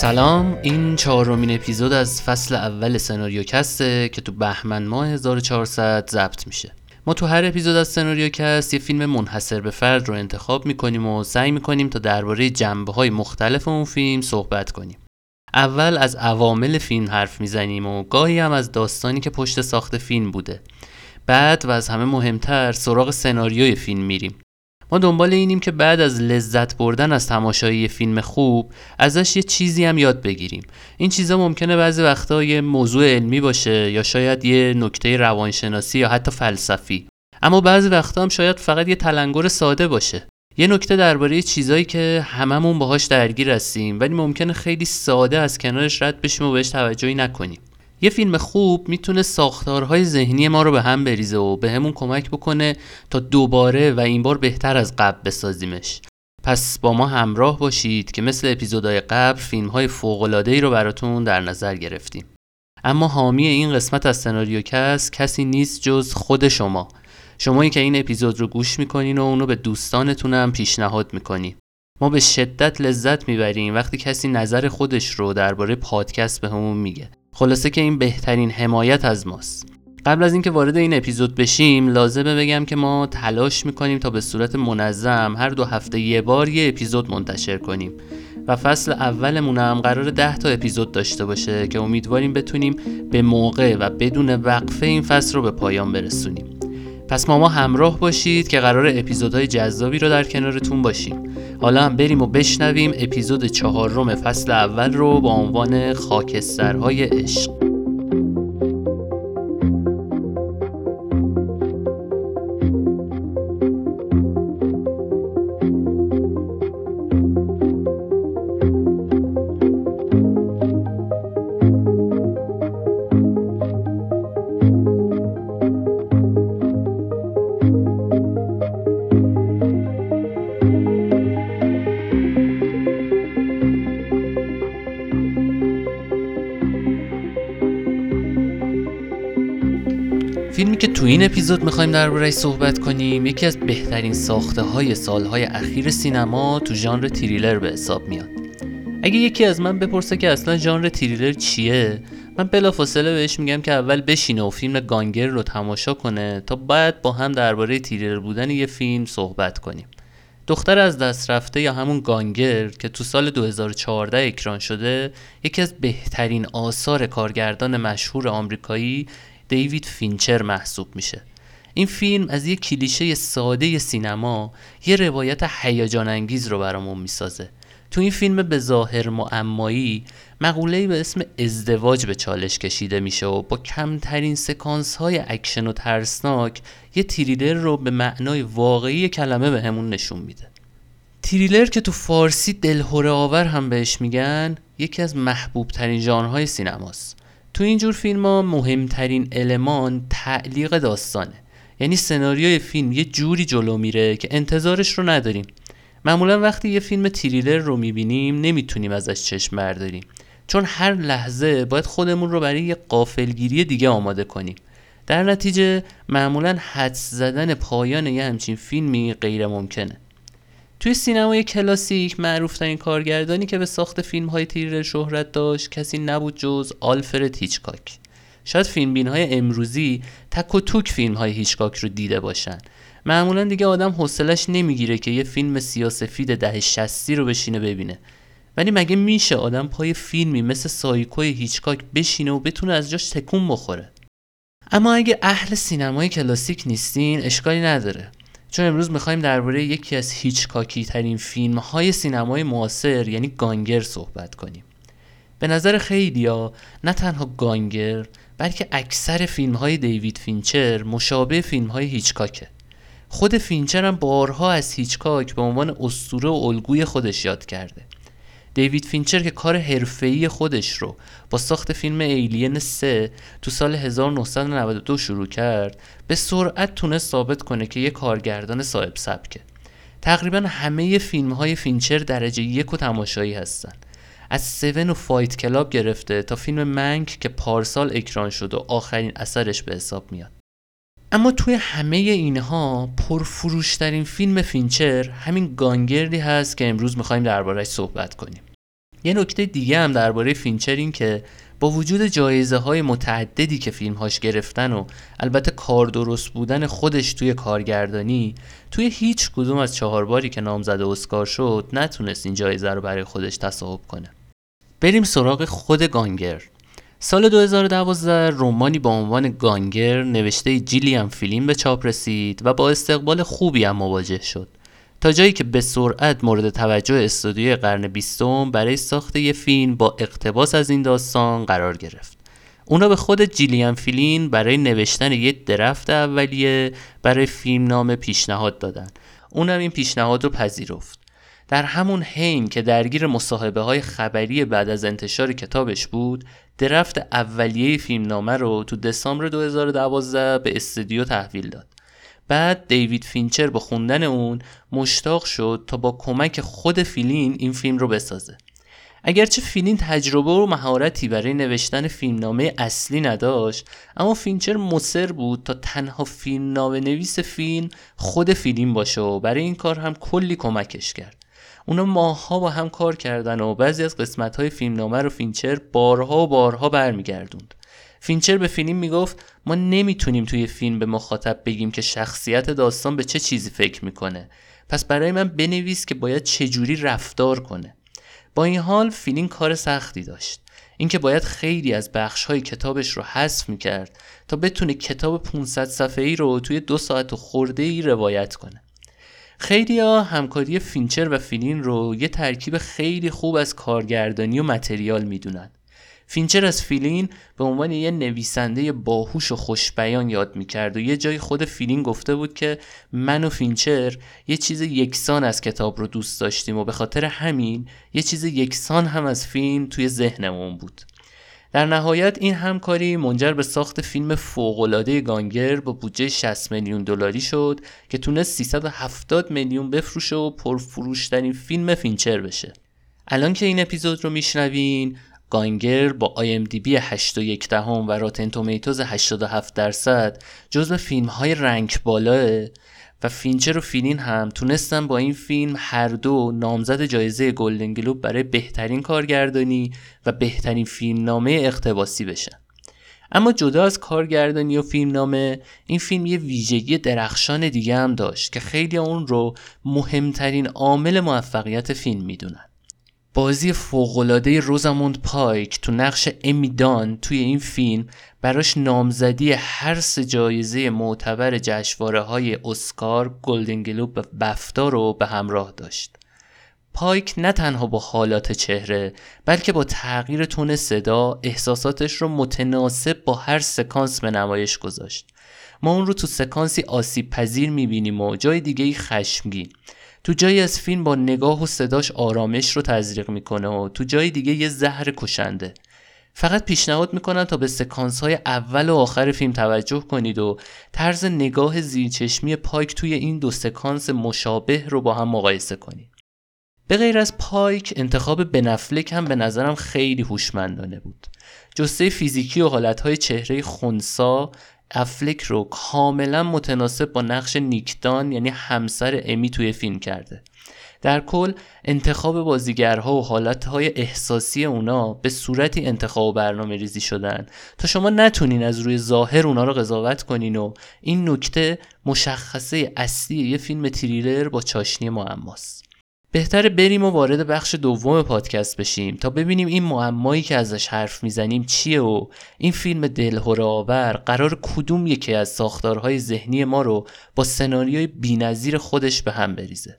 سلام. این چهارمین اپیزود از فصل اول سناریو کسته که تو بهمن ماه 1400 ضبط میشه. ما تو هر اپیزود از سناریو کست یه فیلم منحصر به فرد رو انتخاب می‌کنیم و سعی می‌کنیم تا درباره جنبه های مختلف اون فیلم صحبت کنیم. اول از عوامل فیلم حرف می‌زنیم و گاهی هم از داستانی که پشت ساخت فیلم بوده. بعد و از همه مهمتر سراغ سناریوی فیلم میریم. ما دنبال اینیم که بعد از لذت بردن از تماشای فیلم خوب ازش یه چیزی هم یاد بگیریم. این چیزا ممکنه بعضی وقتا یه موضوع علمی باشه یا شاید یه نکته روانشناسی یا حتی فلسفی. اما بعضی وقتا هم شاید فقط یه تلنگر ساده باشه. یه نکته درباره چیزایی که هممون باهاش درگیر هستیم ولی ممکنه خیلی ساده از کنارش رد بشیم و بهش توجهی نکنیم. یه فیلم خوب می‌تونه ساختارهای ذهنی ما رو به هم بریزه و به همون کمک بکنه تا دوباره و این بار بهتر از قبل بسازیمش. پس با ما همراه باشید که مثل اپیزودهای قبل فیلم های ای رو براتون در نظر گرفتیم. اما حامی این قسمت از سناریو کس کسی نیست جز خود شما. شمایی که این اپیزود رو گوش می‌کنین و اونو به دوستانتونم پیشنهاد می‌کنین ما به شدت لذت می‌بریم وقتی کسی نظر خودش رو درباره پادکست به همون میگه. خلاصه که این بهترین حمایت از ماست. قبل از اینکه وارد این اپیزود بشیم لازمه بگم که ما تلاش می‌کنیم تا به صورت منظم هر دو هفته یه بار یه اپیزود منتشر کنیم. و فصل اولمون هم قرار ده تا اپیزود داشته باشه که امیدواریم بتونیم به موقع و بدون وقفه این فصل رو به پایان برسونیم. پس ما ما همراه باشید که قرار اپیزودهای جذابی رو در کنارتون باشیم. حالا هم بریم و بشنویم اپیزود چهارم فصل اول رو با عنوان خاکسترهای عشق. که تو این اپیزود می‌خوایم دربارهش صحبت کنیم یکی از بهترین ساخته های سالهای اخیر سینما تو ژانر تریلر به حساب میاد. اگه یکی از من بپرسه که اصلا ژانر تریلر چیه من بلافاصله بهش میگم که اول بشینه و فیلم گانگر رو تماشا کنه تا بعد با هم درباره تریلر بودن یه فیلم صحبت کنیم. دختر از دست رفته یا همون گانگر که تو سال 2014 اکران شده یکی از بهترین آثار کارگردان مشهور آمریکایی دیوید فینچر محسوب میشه. این فیلم از یه کلیشه ساده سینما یه روایت هیجان انگیز رو برامون می‌سازه. تو این فیلم به ظاهر معمایی مقوله‌ای به اسم ازدواج به چالش کشیده میشه و با کمترین سکانس های اکشن و ترسناک یه تریلر رو به معنای واقعی کلمه بهمون نشون میده. تریلر که تو فارسی دلهره آور هم بهش میگن یکی از محبوب ترین ژانرهای سینماست. تو اینجور فیلم ها مهمترین المان تعلیق داستانه. یعنی سناریوی فیلم یه جوری جلو میره که انتظارش رو نداریم. معمولا وقتی یه فیلم تریلر رو می‌بینیم نمی‌تونیم ازش چشم برداریم. چون هر لحظه باید خودمون رو برای یه قافلگیری دیگه آماده کنیم. در نتیجه معمولا حدس زدن پایان یه همچین فیلمی غیر ممکنه توی سینمای کلاسیک معروف ترین کارگردانی که به ساخت فیلم های تیرر شهرت داشت کسی نبود جز آلفرد هیچکاک. شاید فیلم بین های امروزی تک و توک فیلم های هیچکاک رو دیده باشن. معمولا دیگه آدم حوصلش نمی‌گیره که یه فیلم سیاسفید ده شستی رو بشینه ببینه. ولی مگه میشه آدم پای فیلمی مثل سایکوی هیچکاک بشینه و بتونه از جاش تکون بخوره؟ اما اگه اهل سینمای کلاسیک نیستین اشکالی نداره. چون امروز می‌خوایم درباره یکی از هیچکاکی ترین فیلم های سینمای معاصر یعنی گانگر صحبت کنیم. به نظر خیلیا نه تنها Gone Girl بلکه اکثر فیلم های دیوید فینچر مشابه فیلم های هیچکاکه. خود فینچر هم بارها از هیچکاک به عنوان اسطوره و الگوی خودش یاد کرده. دیوید فینچر که کار حرفه‌ای خودش رو با ساخت فیلم Alien 3 تو سال 1992 شروع کرد به سرعت تونست ثابت کنه که یه کارگردان صاحب سبکه. تقریبا همه فیلم های فینچر درجه یک و تماشایی هستن. از Seven و Fight Club گرفته تا فیلم Mank که پارسال اکران شد و آخرین اثرش به حساب میاد. اما توی همه اینها پرفروشترین فیلم فینچر همین Gone Girl ی هست که امروز می‌خوایم دربارهش صحبت کنیم. یه نکته دیگه هم درباره فینچر این که با وجود جایزه های متعددی که فیلمهاش گرفتن و البته کار درست بودن خودش توی کارگردانی توی هیچ کدوم از چهار باری که نامزد اسکار شد نتونست این جایزه رو برای خودش تصاحب کنه. بریم سراغ خود گانگر سال 2012 رومانی با عنوان گانگر نوشته جیلیان فیلم به چاپ رسید و با استقبال خوبی هم مواجه شد. تا جایی که به سرعت مورد توجه استودیوی قرن بیستم برای ساخت یه فیلم با اقتباس از این داستان قرار گرفت. اونا به خود جیلیان فیلین برای نوشتن یه درفت اولیه برای فیلم نام پیشنهاد دادن. اونم این پیشنهاد رو پذیرفت. در همون حین که درگیر مصاحبه های خبری بعد از انتشار کتابش بود draft اولیه فیلمنامه رو تو دسامبر 2012 به استودیو تحویل داد. بعد دیوید فینچر با خوندن اون مشتاق شد تا با کمک خود فلین این فیلم رو بسازه. اگرچه فلین تجربه و مهارتی برای نوشتن فیلمنامه اصلی نداشت اما فینچر مصر بود تا تنها فیلمنامه نویس فیلم خود فلین باشه و برای این کار هم کلی کمکش کرد. اونا ماه‌ها با هم کار کردن و بعضی از قسمت های فیلمنامه رو فینچر بارها و بارها برمیگردوند. فینچر به فلین می‌گفت ما نمی‌تونیم توی فیلم به مخاطب بگیم که شخصیت داستان به چه چیزی فکر می‌کنه. پس برای من بنویس که باید چجوری رفتار کنه. با این حال فلین کار سختی داشت. اینکه باید خیلی از بخش های کتابش رو حذف می‌کرد تا بتونه کتاب 500 صفحه ای رو توی دو ساعت و خورده ای روایت کنه. خیلی ها همکاری فینچر و فلین رو یه ترکیب خیلی خوب از کارگردانی و material می‌دونن. فینچر از فلین به عنوان یه نویسنده باهوش و خوشبیان یاد می‌کرد و یه جایی خود فلین گفته بود که من و فینچر یه چیز یکسان از کتاب رو دوست داشتیم و به خاطر همین یه چیز یکسان هم از فیلم توی ذهنمون بود. در نهایت این همکاری منجر به ساخت فیلم فوق‌العاده Gone Girl با بودجه 60 میلیون دلاری شد که تونست 370 میلیون بفروشه و پرفروشترین فیلم فینچر بشه. الان که این اپیزود رو میشنوین Gone Girl با IMDb 8.1 دهم و Rotten Tomatoes 87 درصد جزو فیلم های rank بالاه و فینچر و فلین هم تونستن با این فیلم هر دو نامزد جایزه Golden Globe برای بهترین کارگردانی و بهترین فیلمنامه اقتباسی بشن. اما جدا از کارگردانی و فیلمنامه این فیلم یه ویژگی درخشان دیگه هم داشت که خیلی اون رو مهمترین عامل موفقیت فیلم می‌دونن. بازی فوقالعاده روزاموند پایک تو نقش امیدان توی این فیلم براش نامزدی هر سه جایزه معتبر جشواره های اسکار، گلدن گلوب و بفتا رو به همراه داشت. پایک نه تنها با حالات چهره بلکه با تغییر tone صدا احساساتش رو متناسب با هر سکانس به نمایش گذاشت. ما اون رو تو سکانسی آسیب پذیر می‌بینیم و جای دیگه خشمگین تو جایی از فیلم با نگاه و صداش آرامش رو تزریق می‌کنه و تو جای دیگه یه زهر کشنده. فقط پیشنهاد می‌کنم تا به سکانس های اول و آخر فیلم توجه کنید و طرز نگاه زیرچشمی پایک توی این دو سکانس مشابه رو با هم مقایسه کنید. به غیر از پایک انتخاب بنفلک هم به نظرم خیلی هوشمندانه بود. جسته فیزیکی و حالتهای چهره خونسا افلک رو کاملا متناسب با نقش نیکدان یعنی همسر امی توی فیلم کرده. در کل انتخاب بازیگرها و حالتهای احساسی اونا به صورتی انتخاب و برنامه ریزی شدن تا شما نتونین از روی ظاهر اونا رو قضاوت کنین و این نکته مشخصه اصلی یه فیلم تریلر با چاشنی معماست. بهتره بریم و وارد بخش دوم پادکست بشیم تا ببینیم این معمایی که ازش حرف می‌زنیم چیه و این فیلم دلهوره آور قرار کدوم یکی از ساختارهای ذهنی ما رو با سناریوی بینظیر خودش به هم بریزه.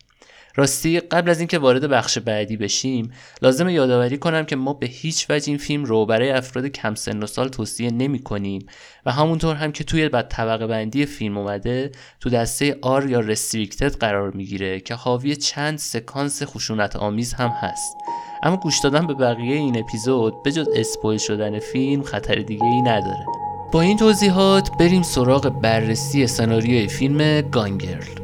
راستی قبل از اینکه وارد بخش بعدی بشیم لازم یادآوری کنم که ما به هیچ وجه این فیلم رو برای افراد کم سن و سال توصیه نمی کنیم و همونطور هم که توی بعد طبقه بندی فیلم اومده تو دسته آر یا رستریکتد قرار می‌گیره که حاوی چند سکانس خشونت آمیز هم هست. اما گوش دادن به بقیه این اپیزود به جز اسپویل شدن فیلم خطر دیگه ای نداره. با این توضیحات بریم سراغ بررسی سناریوی فیلم گانگرل.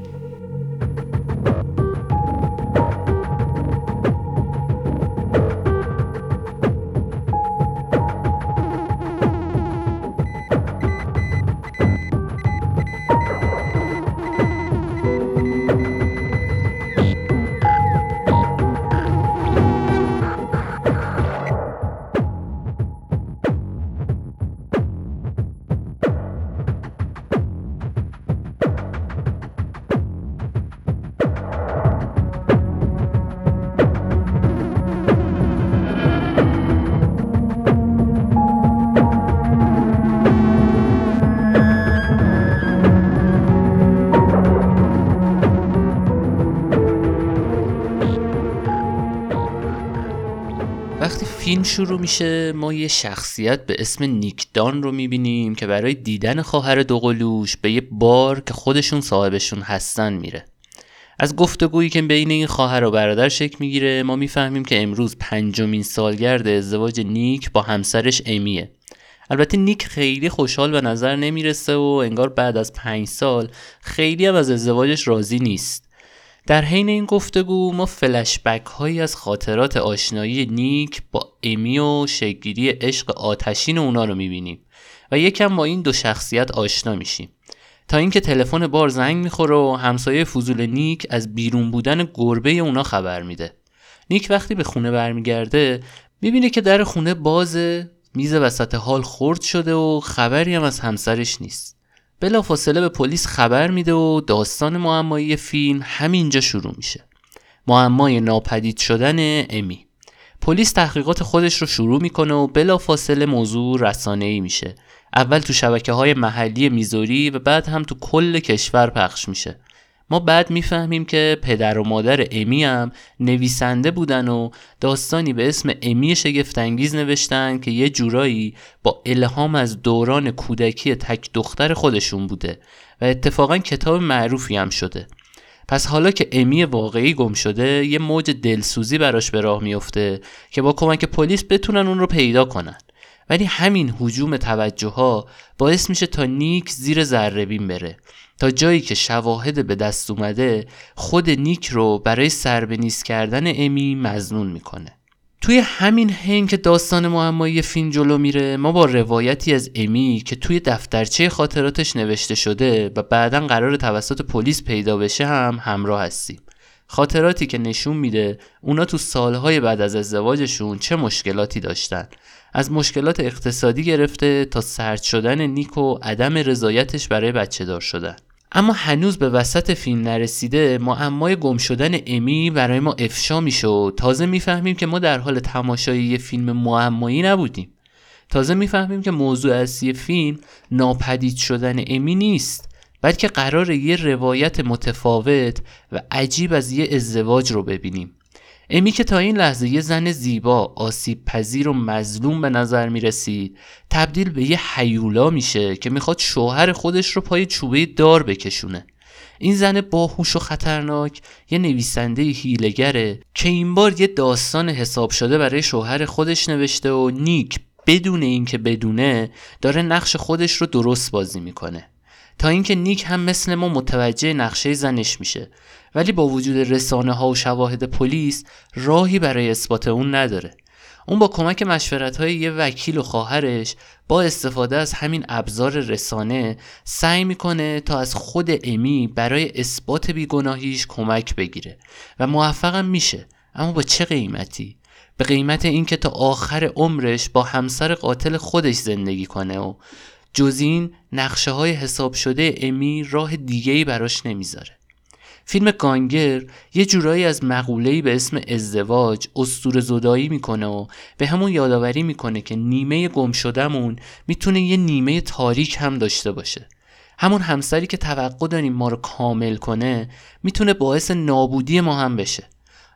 فیلم شروع میشه ما یه شخصیت به اسم نیک دان رو می‌بینیم که برای دیدن خواهر دوقلوش به یه بار که خودشون صاحبشون هستن میره. از گفتگویی که بین این خواهر و برادر شکل می‌گیره ما می‌فهمیم که امروز پنجمین سالگرد ازدواج نیک با همسرش امیه. البته نیک خیلی خوشحال به نظر نمی‌رسه و انگار بعد از پنج سال خیلی هم از ازدواجش راضی نیست. در حین این گفتگو ما فلشبک هایی از خاطرات آشنایی نیک با امی و شگیری عشق آتشین اونا رو می‌بینیم و یکم با این دو شخصیت آشنا میشیم. تا اینکه تلفن بار زنگ می‌خوره و همسایه فضول نیک از بیرون بودن گربه اونا خبر میده. نیک وقتی به خونه برمیگرده می‌بینه که در خونه بازه میز وسط حال خورد شده و خبری هم از همسرش نیست. بلا فاصله به پلیس خبر میده و داستان معمایی فیلم همینجا شروع میشه. معمای ناپدید شدن امی. پلیس تحقیقات خودش رو شروع می‌کنه و بلا فاصله موضوع رسانه ای میشه. اول تو شبکه های محلی میزوری و بعد هم تو کل کشور پخش میشه. ما بعد می‌فهمیم که پدر و مادر امی هم نویسنده بودن و داستانی به اسم امی شگفتانگیز نوشتن که یه جورایی با الهام از دوران کودکی تک دختر خودشون بوده و اتفاقا کتاب معروفی هم شده. پس حالا که امی واقعی گم شده یه موج دلسوزی براش به راه میفته که با کمک پلیس بتونن اون رو پیدا کنن. ولی همین حجوم توجه ها باعث میشه تا نیک زیر ذره بره. تا جایی که شواهد به دست اومده خود نیک رو برای سربنیز کردن امی مزنون می‌کنه. توی همین هنگ که داستان معمایی فیلم جلو میره ما با روایتی از امی که توی دفترچه خاطراتش نوشته شده و بعدا قرار توسط پلیس پیدا بشه هم همراه هستیم. خاطراتی که نشون میده اونا تو سالهای بعد از ازدواجشون چه مشکلاتی داشتن. از مشکلات اقتصادی گرفته تا سرد شدن نیک و عدم رضایتش برای بچه دار شدن. اما هنوز به وسط فیلم نرسیده معمای گم شدن امی برای ما افشا میشه و تازه می‌فهمیم که ما در حال تماشای یه فیلم معمایی نبودیم. تازه می‌فهمیم که موضوع اصلی فیلم ناپدید شدن امی نیست بلکه قرار یه روایت متفاوت و عجیب از یه ازدواج رو ببینیم. امی که تا این لحظه یه زن زیبا آسیب پذیر و مظلوم به نظر می رسید تبدیل به یه حیولا میشه که می‌خواد شوهر خودش رو پای چوبه دار بکشونه. این زن باهوش و خطرناک یه نویسنده هیلگره که این بار یه داستان حساب شده برای شوهر خودش نوشته و نیک بدون اینکه بدونه داره نقش خودش رو درست بازی می‌کنه. تا اینکه نیک هم مثل ما متوجه نقشه زنش میشه. ولی با وجود رسانه ها و شواهد پلیس راهی برای اثبات اون نداره. اون با کمک مشورت های یه وکیل و خواهرش با استفاده از همین ابزار رسانه سعی می‌کنه تا از خود امی برای اثبات بیگناهیش کمک بگیره. و موفقم میشه اما با چه قیمتی؟ به قیمت اینکه تا آخر عمرش با همسر قاتل خودش زندگی کنه و جز این نقشه های حساب شده امی راه دیگه ای براش نمی‌ذاره. فیلم گانگر یه جورایی از مقوله‌ای به اسم ازدواج استور زدایی می‌کنه و به همون یادآوری می‌کنه که نیمه گم شدهمون می‌تونه یه نیمه تاریک هم داشته باشه. همون همسری که توقع داریم ما رو کامل کنه می‌تونه باعث نابودی ما هم بشه.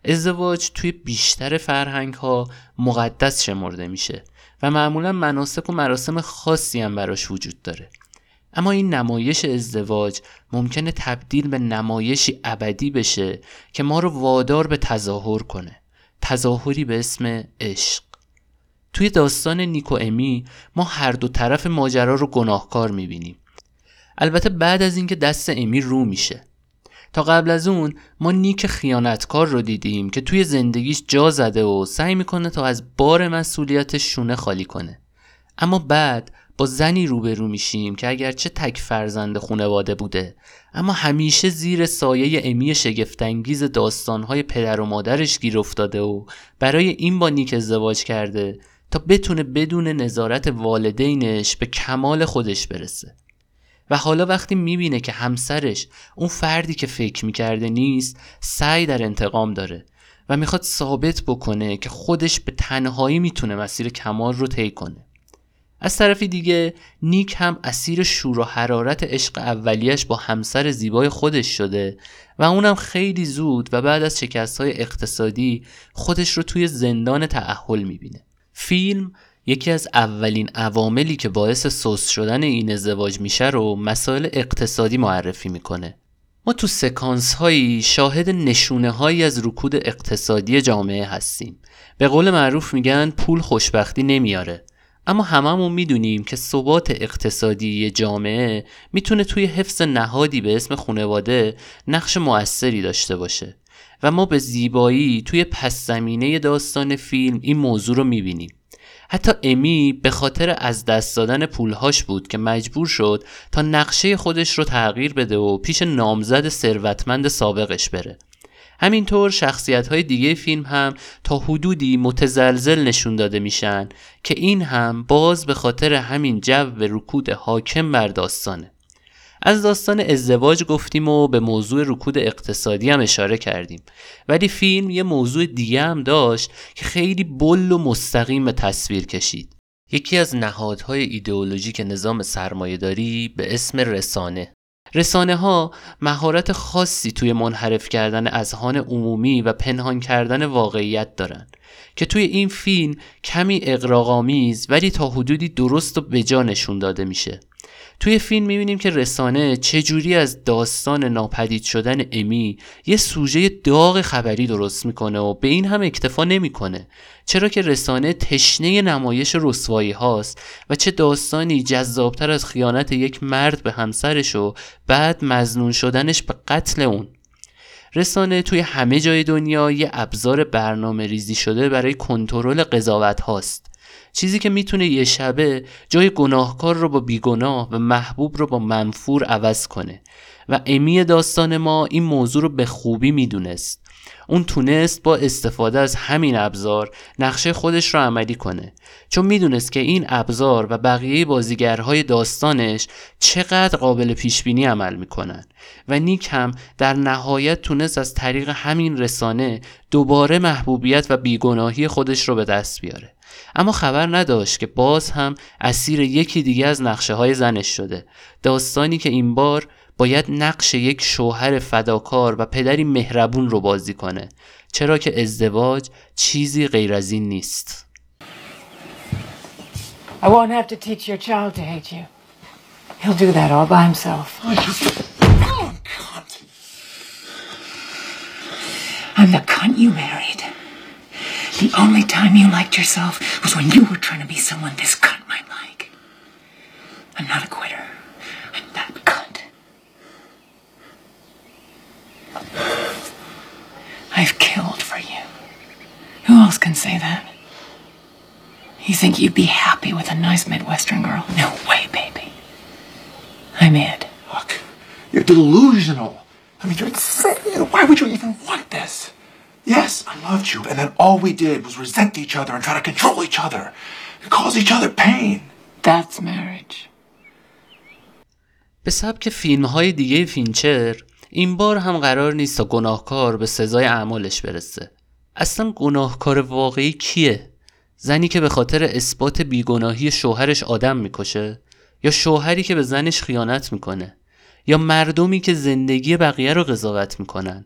ازدواج توی بیشتر فرهنگ ها مقدس شمرده میشه. و معمولا مناسک و مراسم خاصی هم براش وجود داره. اما این نمایش ازدواج ممکنه تبدیل به نمایشی ابدی بشه که ما رو وادار به تظاهر کنه. تظاهری به اسم عشق. توی داستان نیکو امی ما هر دو طرف ماجرا رو گناهکار می‌بینیم. البته بعد از اینکه دست امی رو میشه. تا قبل از اون ما نیک خیانتکار رو دیدیم که توی زندگیش جا زده و سعی می‌کنه تا از بار مسئولیتش شونه خالی کنه. اما بعد با زنی روبرو میشیم که اگرچه تک فرزند خونواده بوده اما همیشه زیر سایه امی شگفتانگیز داستانهای پدر و مادرش گیر افتاده و برای این با نیک ازدواج کرده تا بتونه بدون نظارت والدینش به کمال خودش برسه. و حالا وقتی می‌بینه که همسرش اون فردی که فکر می‌کرده نیست سعی در انتقام داره و می‌خواد ثابت بکنه که خودش به تنهایی می‌تونه مسیر کمال رو طی کنه. از طرفی دیگه نیک هم اسیر شور و حرارت عشق اولیش با همسر زیبای خودش شده و اونم خیلی زود و بعد از شکست های اقتصادی خودش رو توی زندان تعهل می‌بینه. فیلم یکی از اولین عواملی که باعث سوس شدن این ازدواج میشه رو مسائل اقتصادی معرفی می‌کنه. ما تو سکانس هایی شاهد نشونه هایی از رکود اقتصادی جامعه هستیم. به قول معروف میگن پول خوشبختی نمیاره. اما هممون می‌دونیم که ثبات اقتصادی جامعه می‌تونه توی حفظ نهادی به اسم خانواده نقش موثری داشته باشه. و ما به زیبایی توی پس زمینه داستان فیلم این موضوع رو می‌بینیم. حتی امی به خاطر از دست دادن پولهاش بود که مجبور شد تا نقشه خودش رو تغییر بده و پیش نامزد ثروتمند سابقش بره. همینطور شخصیت های دیگه فیلم هم تا حدودی متزلزل نشون داده میشن که این هم باز به خاطر همین جو رکود حاکم بر داستانه. از داستان ازدواج گفتیم و به موضوع رکود اقتصادی هم اشاره کردیم. ولی فیلم یه موضوع دیگه هم داشت که خیلی بل و مستقیم به تصویر کشید. یکی از نهادهای ایدئولوژیک نظام سرمایهداری به اسم رسانه. رسانه ها مهارت خاصی توی منحرف کردن اذهان عمومی و پنهان کردن واقعیت دارن که توی این فیلم کمی اقراغامیز ولی تا حدودی درست و بجا نشون داده میشه. توی فیلم می‌بینیم که رسانه چجوری از داستان ناپدید شدن امی یه سوژه داغ خبری درست می‌کنه و به این هم اکتفا نمی‌کنه. چرا که رسانه تشنه نمایش رسوایی هاست و چه داستانی جذابتر از خیانت یک مرد به همسرش و بعد مزنون شدنش به قتل اون. رسانه توی همه جای دنیا یه ابزار برنامه ریزی شده برای کنترل قضاوت هاست. چیزی که می‌تونه یه شبه جای گناهکار رو با بیگناه و محبوب رو با منفور عوض کنه. و امی داستان ما این موضوع رو به خوبی می‌دونست. اون تونست با استفاده از همین ابزار نقشه خودش رو عملی کنه. چون می‌دونست که این ابزار و بقیه بازیگرهای داستانش چقدر قابل پیش بینی عمل می‌کنن. و نیک هم در نهایت تونست از طریق همین رسانه دوباره محبوبیت و بیگناهی خودش رو به دست بیاره. اما خبر نداشت که باز هم اسیر یکی دیگه از نقشه های زنش شده. داستانی که این بار باید نقش یک شوهر فداکار و پدری مهربون رو بازی کنه چرا که ازدواج چیزی غیر از این نیست I won't have to teach your child to hate you. He'll do that all by himself. Oh, cunt. I'm the cunt you married. The only time you liked yourself was when you were trying to be someone this cunt might like. I'm not a think you'd be happy with a nice Midwestern girl? No way, baby. I'm it. Look, you're delusional. I mean, you're insane. Why would you even want this? Yes, I loved you, and then all we did was resent each other and try to control each other and cause each other pain. That's marriage. به سبک فیلم های دیگه فینچر این بار هم قرار نیست تا گناهکار به سزای اعمالش برسه اصلا گناهکار واقعی کیه؟ زنی که به خاطر اثبات بیگناهی شوهرش آدم می‌کشه؟ یا شوهری که به زنش خیانت می‌کنه؟ یا مردمی که زندگی بقیه رو قضاوت می‌کنن؟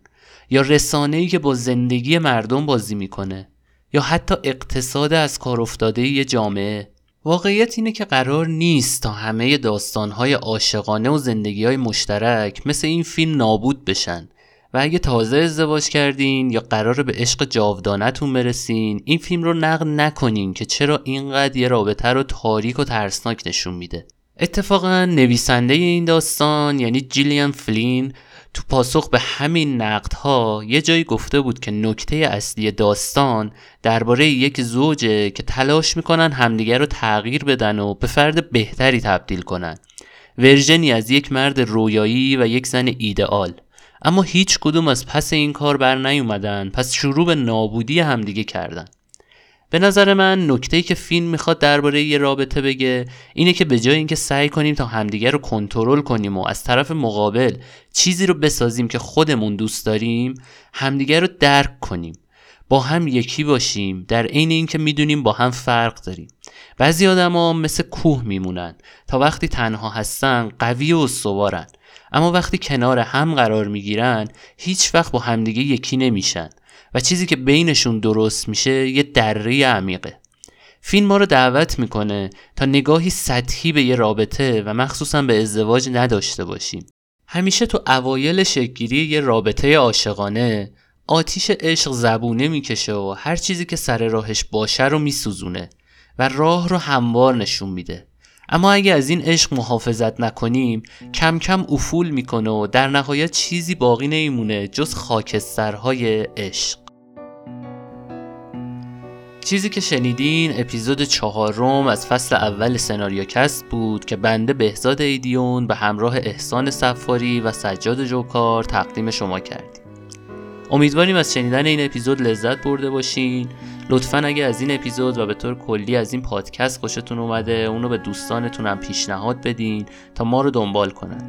یا رسانه‌ای که با زندگی مردم بازی می‌کنه؟ یا حتی اقتصاد از کار افتاده یه جامعه واقعیت اینه که قرار نیست تا همه داستانهای عاشقانه و زندگی مشترک مثل این فیلم نابود بشن و اگه تازه ازدواج کردین یا قرار به عشق جاودانتون برسین این فیلم رو نقد نکنین که چرا اینقدر یه رابطه رو تاریک و ترسناک نشون میده. اتفاقا نویسنده این داستان یعنی جیلیان فلین تو پاسخ به همین نقدها یه جایی گفته بود که نکته اصلی داستان درباره یک زوجه که تلاش می‌کنن همدیگر رو تغییر بدن و به فرد بهتری تبدیل کنن. ورژنی از یک مرد رویایی و یک زن ایدئال اما هیچ کدوم از پس این کار بر نیومدن. پس شروع به نابودی همدیگه کردن. به نظر من نکته که فیلم می‌خواد درباره یه رابطه بگه اینه که به جای اینکه سعی کنیم تا همدیگه رو کنترل کنیم و از طرف مقابل چیزی رو بسازیم که خودمون دوست داریم همدیگه رو درک کنیم. با هم یکی باشیم در عین اینکه می‌دونیم با هم فرق داریم. بعضی آدما مثل کوه میمونن. تا وقتی تنها هستن قوی و استوارن اما وقتی کنار هم قرار می‌گیرن هیچ وقت با همدیگه یکی نمیشن. و چیزی که بینشون درست میشه یه دره عمیقه. فیلم ما رو دعوت می‌کنه تا نگاهی سطحی به یه رابطه و مخصوصا به ازدواج نداشته باشیم. همیشه تو اوایل شکگیری یه رابطه عاشقانه آتیش عشق زبونه می‌کشه و هر چیزی که سر راهش باشه رو میسوزونه و راه رو هموار نشون میده. اما اگه از این عشق محافظت نکنیم کم کم افول می‌کنه و در نهایت چیزی باقی نمیمونه جز خاکسترهای عشق. چیزی که شنیدین اپیزود چهارم از فصل اول سناریوکست بود که بنده بهزاد ایدیون به همراه احسان سفاری و سجاد جوکار تقدیم شما کردیم. امیدواریم از شنیدن این اپیزود لذت برده باشین. لطفا اگه از این اپیزود و به طور کلی از این پادکست خوشتون اومده اونو به دوستانتون هم پیشنهاد بدین تا ما رو دنبال کنن.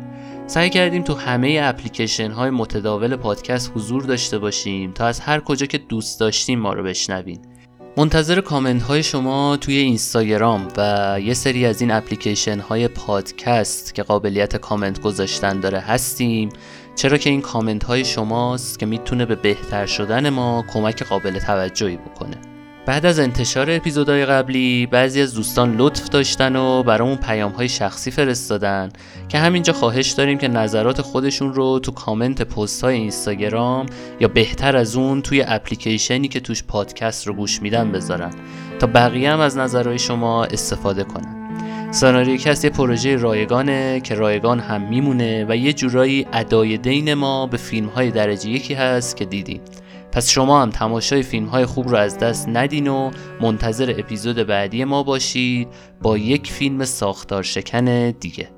سعی کردیم تو همه اپلیکیشن های متداول پادکست حضور داشته باشیم تا از هر کجا که دوست داشتیم ما رو بشنوین. منتظر کامنت های شما توی اینستاگرام و یه سری از این اپلیکیشن های پادکست که قابلیت کامنت گذاشتن داره هستیم. چرا که این کامنت های شماست که می‌تونه به بهتر شدن ما کمک قابل توجهی بکنه. بعد از انتشار اپیزودهای قبلی بعضی از دوستان لطف داشتن و برامون پیام های شخصی فرستادن که همینجا خواهش داریم که نظرات خودشون رو تو کامنت پست های اینستاگرام یا بهتر از اون توی اپلیکیشنی که توش پادکست رو گوش میدن بذارن تا بقیه هم از نظرهای شما استفاده کنن. کس یه پروژه رایگانه که رایگان هم میمونه و یه جورایی ادای دین ما به فیلم های درجه یکی هست که دیدیم پس شما هم تماشای فیلم های خوب رو از دست ندین و منتظر اپیزود بعدی ما باشید با یک فیلم ساختار شکن دیگه.